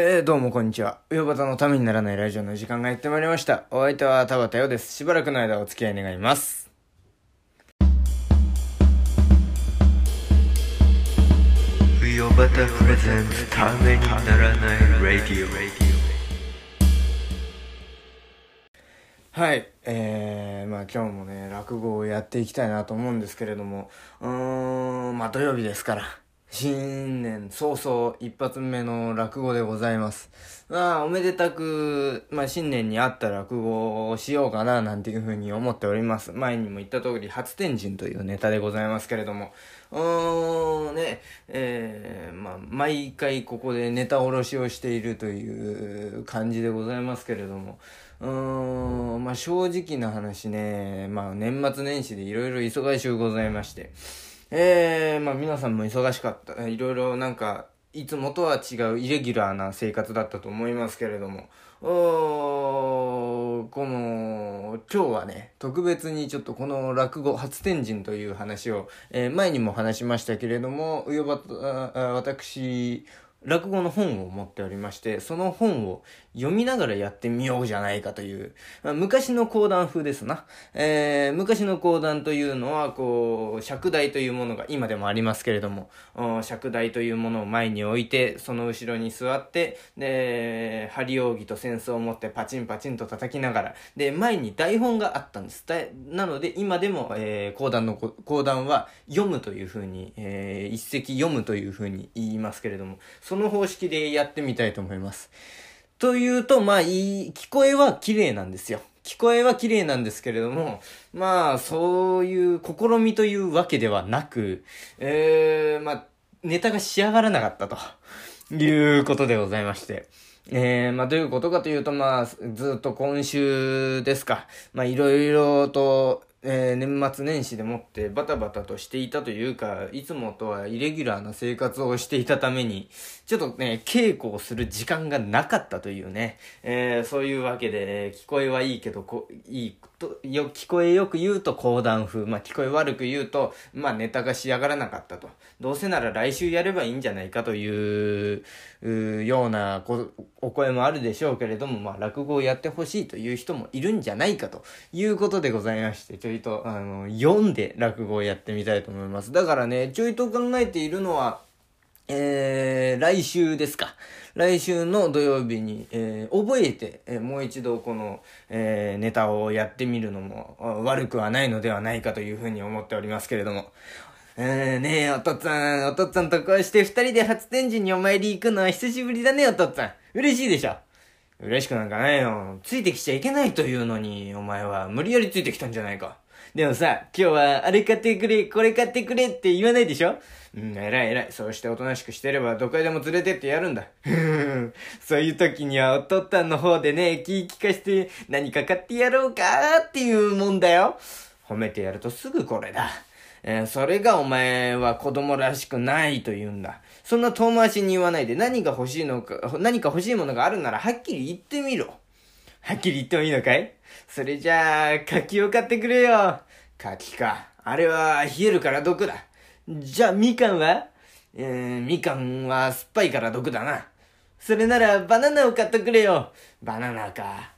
えー、どうもこんにちは。うよばたのためにならないラジオの時間がやってまいりました。お相手は田畑よです。しばらくの間お付き合い願います。ウヨバタプレゼンツためにならないラディオはい。えー、まあ今日もね、落語をやっていきたいなと思うんですけれども、うーん、まあ土曜日ですから。新年早々一発目の落語でございます。まあ、おめでたく、まあ新年にあった落語をしようかななんていうふうに思っております。前にも言った通り、初天神というネタでございますけれども、うーん、ね、えー、まあ、毎回ここでネタおろしをしているという感じでございますけれども、うーん、まあ正直な話ね、まあ年末年始でいろいろ忙しゅうございまして、えー、まあ皆さんも忙しかった。いろいろなんか、いつもとは違うイレギュラーな生活だったと思いますけれども、おーこの、今日はね、特別にちょっとこの落語、初天神という話を、えー前にも話しましたけれども、よば、私、落語の本を持っておりまして、その本を読みながらやってみようじゃないかという、まあ昔の講談風ですな。えー昔の講談というのは、こう、尺台というものが今でもありますけれども、お尺台というものを前に置いて、その後ろに座って、で、針扇と扇子を持ってパチンパチンと叩きながら、で、前に台本があったんです。なので、今でも、えー講談の、講談は読むというふうに、えー一席読むというふうに言いますけれども、そのの方式でやってみたいと思います。というと、まあ、いい、聞こえは綺麗なんですよ。聞こえは綺麗なんですけれども、まあ、そういう試みというわけではなく、えー、まあ、ネタが仕上がらなかったということでございまして。えー、まあ、どういうことかというと、まあ、ずっと今週ですか。まあ、いろいろと、えー年末年始でもってバタバタとしていたというか、いつもとはイレギュラーな生活をしていたために、ちょっとね、稽古をする時間がなかったというね、えーそういうわけで、聞こえはいいけど、こいいと、よ、聞こえよく言うと講談風、まあ聞こえ悪く言うと、まあネタが仕上がらなかったと。どうせなら来週やればいいんじゃないかという、うようなお声もあるでしょうけれども、まあ落語をやってほしいという人もいるんじゃないかということでございまして、ちょいと、あの、読んで落語をやってみたいと思います。だからね、ちょいと考えているのは、えー、来週ですか。来週の土曜日に、えー覚えて、えーもう一度この、えーネタをやってみるのも悪くはないのではないかというふうに思っておりますけれども。えー、ねえ、お父っつぁん、お父っつぁんとこうして二人で初天神にお参り行くのは久しぶりだね、お父っつぁん。嬉しいでしょ？嬉しくなんかないよ。ついてきちゃいけないというのに、お前は無理やりついてきたんじゃないか。でもさ、今日はあれ買ってくれ、これ買ってくれって言わないでしょ？うん、偉い偉い。そうしておとなしくしてればどこへでも連れてってやるんだ。そういう時にはお父っつぁんの方でね、気利かして何か買ってやろうかっていうもんだよ。褒めてやるとすぐこれだ。えーそれがお前は子供らしくないと言うんだ。そんな遠回しに言わないで何が欲しいのか、何か欲しいものがあるならはっきり言ってみろ。はっきり言ってもいいのかい？それじゃあ、柿を買ってくれよ。柿か。あれは冷えるから毒だ。じゃあ、みかんは？えー、みかんは酸っぱいから毒だな。それならバナナを買ってくれよ。バナナか。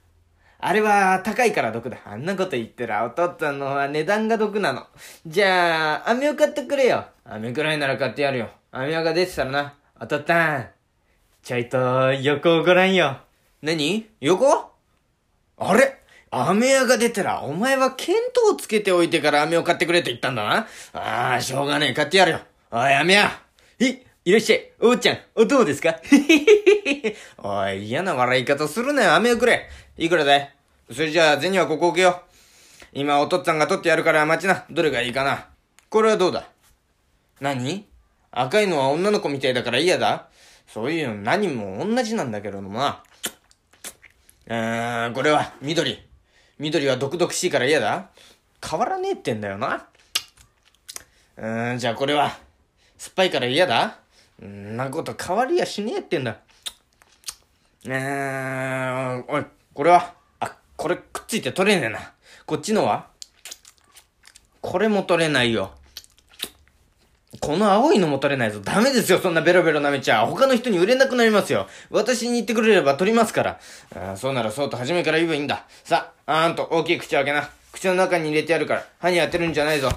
あれは高いから毒だ。あんなこと言ったらお父っつぁんのは値段が毒なの。じゃあ、飴を買ってくれよ。飴くらいなら買ってやるよ。飴が出てたらな。お父っつぁん。ちょいと横をごらんよ。何？横？あれ？飴屋が出たら、お前は見当をつけておいてから飴を買ってくれと言ったんだな。ああ、しょうがねえ、買ってやるよ。おい、飴屋え、いらっしゃい。おうちゃん、お供ですか？おい、嫌な笑い方するなよ、飴をくれ。いくらだい？それじゃあ、銭はここ置けよ。今、お父っつぁんが取ってやるから待ちな。どれがいいかな。これはどうだ？何？赤いのは女の子みたいだから嫌だ？そういうの何も同じなんだけどもな。うーん、これは緑。緑は毒々しいから嫌だ変わらねえってんだよな。うーん、じゃあこれは、酸っぱいから嫌だんなこと変わりやしねえってんだ。うーん、おい、これは、あ、これくっついて取れねえな。こっちのは？これも取れないよ。この青いのも取れないぞ。ダメですよ、そんなベロベロ舐めちゃ。他の人に売れなくなりますよ。私に言ってくれれば取りますから。あそうならそうと初めから言えばいいんだ。さあ、あーんと大きい口開けな。口の中に入れてやるから、歯に当てるんじゃないぞ。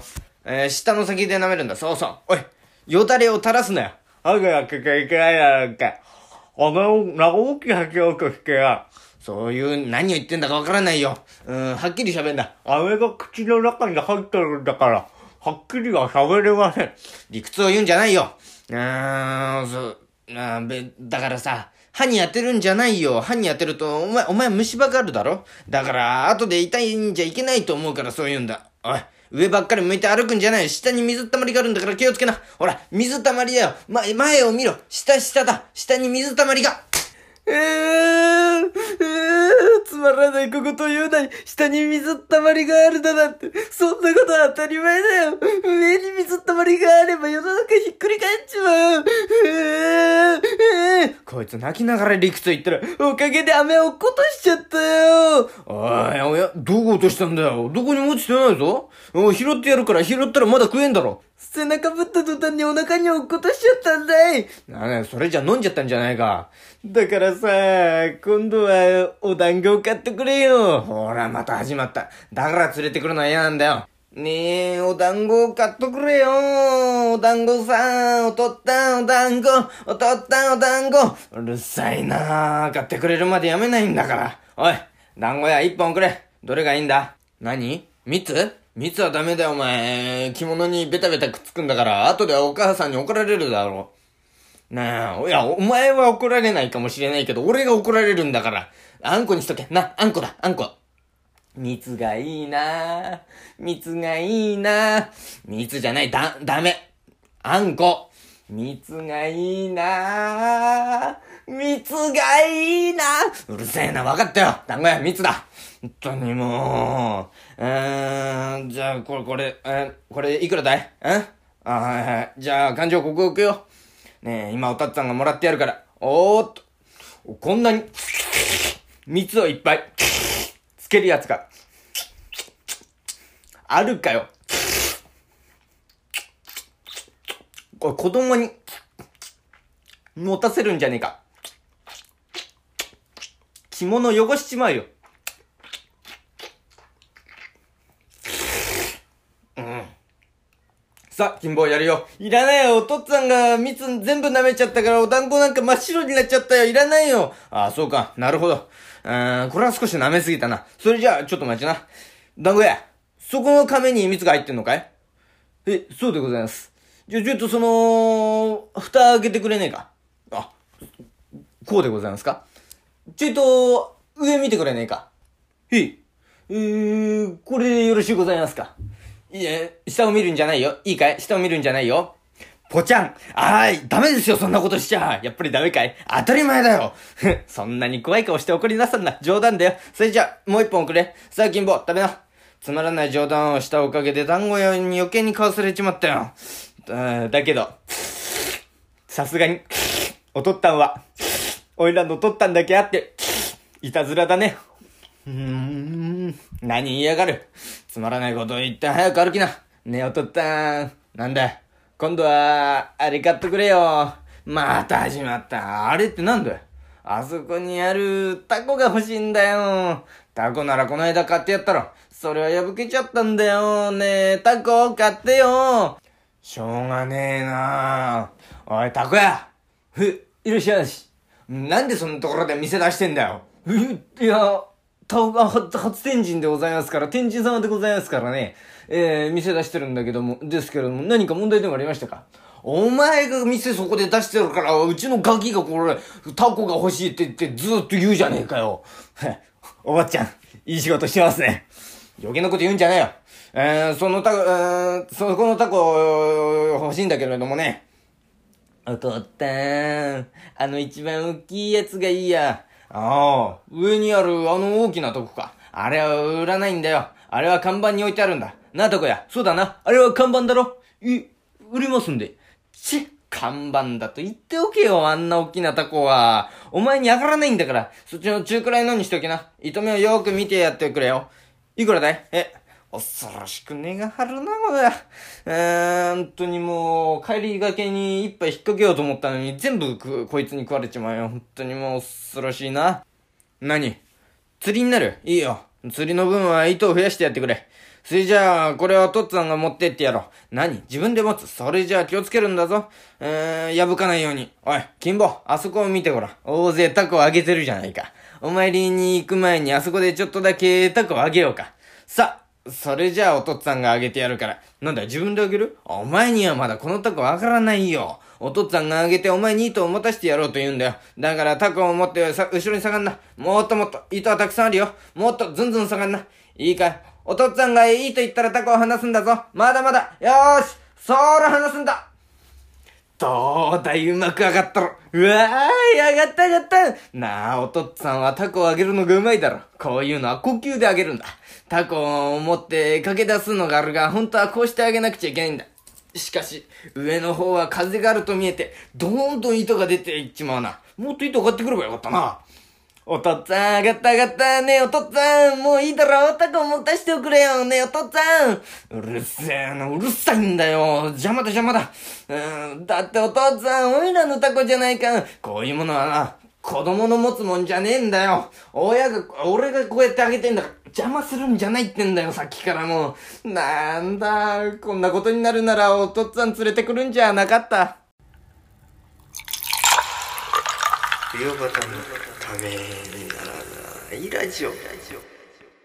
えー、下の先で舐めるんだ。そうそう。おい、よだれを垂らすなよ。歯が開けちいけないやんか。あの、大きい吐きようとしてや。そういう、何を言ってんだかわからないよ。うん、はっきり喋んだ。あれが口の中に入ってるんだから、はっきりは喋れません。理屈を言うんじゃないよ。うーん、そう、あべ、だからさ、歯に当てるんじゃないよ。歯に当てると、お前、お前虫歯があるだろ？だから、後で痛いんじゃいけないと思うからそう言うんだ。おい、上ばっかり向いて歩くんじゃない。下に水たまりがあるんだから気をつけな。ほら、水たまりだよ。ま、前を見ろ。下下だ。下に水たまりが。えー、えー、つまらない小言を言うなに、下に水たまりがあるだなんて、そんなことは当たり前だよ。上に水たまりがあれば世の中ひっくり返っちまう。こいつ泣きながら理屈言ったら、おかげで飴を落っことしちゃったよ。おい、おや、どこ落としたんだよ。どこにも落ちてないぞ。拾ってやるから拾ったらまだ食えんだろ。背中ぶった途端にお腹に落っことしちゃったんだい。なに、それじゃ飲んじゃったんじゃないか。だからさ、今度はお団子を買ってくれよ。ほら、また始まった。だから連れてくるのは嫌なんだよ。ねえ、お団子を買っとくれよ。お団子さん、おとったんお団子、おとったんお団子。うるさいなあ買ってくれるまでやめないんだから。おい、団子屋一本くれ。どれがいいんだ？何？蜜蜜はダメだよ、お前。着物にベタベタくっつくんだから、後でお母さんに怒られるだろう。なあ、いや、お前は怒られないかもしれないけど、俺が怒られるんだから。あんこにしとけ。な、あんこだ、あんこ。蜜がいいな蜜がいいな蜜じゃない、だ、ダメ。あんこ。蜜がいいなぁ蜜がいいなうるせえな、わかったよ。団子屋、蜜だ。本当にもう。うーん、じゃあ、これ、これ、えこれ、いくらだい？うんあ、はいはい。じゃあ、勘定ここ置くよ。ねえ、今おたっつぁんがもらってやるから。おーっと。こんなに、蜜をいっぱい、つけるやつが、あるかよ。これ子供に、持たせるんじゃねえか。着物汚しちまうよ。さあ、金棒やるよ。いらないよ。お父っつぁんが蜜全部舐めちゃったから、お団子なんか真っ白になっちゃったよ。いらないよ。ああ、そうか。なるほど。うーん、これは少し舐めすぎたな。それじゃあ、ちょっと待ちな。団子屋、そこの亀に蜜が入ってんのかい？え、そうでございます。じゃ、ちょっとその、蓋開けてくれねえか？あ、こうでございますか？ちょいと、上見てくれねえか？へい。えー、これでよろしゅうございますか？いや、下を見るんじゃないよ。いいかい？下を見るんじゃないよ。ぽちゃんあーい、ダメですよ、そんなことしちゃ。やっぱりダメかい？当たり前だよ。そんなに怖い顔して怒りなさんな。冗談だよ。それじゃ、もう一本くれ。さあ、金棒、食べな。つまらない冗談をしたおかげで団子屋に余計に買わされちまったよ。だだけど、さすがに、おとったんは、おいらのとったんだけあって、いたずらだね。うーん、何言いやがる。つまらないことを言って早く歩きな。ねえ、おとったん。なんだ今度は、あれ買ってくれよ。また始まった。あれってなんだよ。あそこにあるタコが欲しいんだよ。タコならこの間買ってやったろ。それは破けちゃったんだよ。ねえ、タコ買ってよ。しょうがねえなおい、タコやふ、いらっしゃいし。なんでそんなところで店出してんだよ。ふ、いや、タオが初初天神でございますから、天神様でございますからね。えー、店出してるんだけども、ですけれども、何か問題でもありましたか？お前が店そこで出してるから、うちのガキがこれ、タコが欲しいって言ってずーっと言うじゃねえかよ。おばっちゃん、いい仕事してますね。余計なこと言うんじゃねえよ。えー、そのタコ、えー、そこのタコ欲しいんだけれどもね。お父ったん、あの一番大きいやつがいいや。ああ、上にあるあの大きなとこか。あれは売らないんだよ。あれは看板に置いてあるんだ。なあ、とこや。そうだな。あれは看板だろ。い、売りますんで。ち、看板だと言っておけよ、あんな大きなタコは。お前に上がらないんだから。そっちの中くらいのにしときな。糸目をよく見てやってくれよ。いくらだい？え、恐ろしく根が張るな、これ。えー、本当にもう、帰りがけに一杯引っ掛けようと思ったのに、全部くこいつに食われちまうよ。本当にもう恐ろしいな。何？釣りになる？いいよ。釣りの分は糸を増やしてやってくれ。それじゃあ、これはお父っつぁんが持ってってやろう。何？自分で持つ？それじゃあ気をつけるんだぞ。えー、破かないように。おい、金坊、あそこを見てごらん。大勢タコをあげてるじゃないか。お参りに行く前にあそこでちょっとだけタコをあげようか。さ、それじゃあお父っつぁんがあげてやるから。なんだ、自分であげる？お前にはまだこのタコわからないよ。お父っつぁんがあげてお前に糸を持たしてやろうと言うんだよ。だからタコを持ってさ、後ろに下がんな。もっともっと、糸はたくさんあるよ。もっとずんずん下がんな。いいかい？お父っつぁんがいいと言ったらタコを離すんだぞ。まだまだ。よーしそら離すんだどうだい？うまく上がったろ。うわーい、上がった上がったなあ、おとっつぁんはタコをあげるのがうまいだろ。こういうのは呼吸であげるんだ。タコを持って駆け出すのがあるが、本当はこうしてあげなくちゃいけないんだ。しかし、上の方は風があると見えて、どんどん糸が出ていっちまうな。もっと糸を買ってくればよかったな。お父っつぁん、上がった上がった。ねえ、お父っつぁん、もういいだろ。タコ持たしておくれよ。ねえ、お父っつぁん。うるせえな、うるさいんだよ。邪魔だ邪魔だ。うん、だってお父っつぁん、おいらのタコじゃないか。こういうものはな、子供の持つもんじゃねえんだよ。親が、俺がこうやってあげてんだから、邪魔するんじゃないってんだよ、さっきからもう。なんだ、こんなことになるならお父っつぁん連れてくるんじゃなかった。冬バタのためにならないラジオ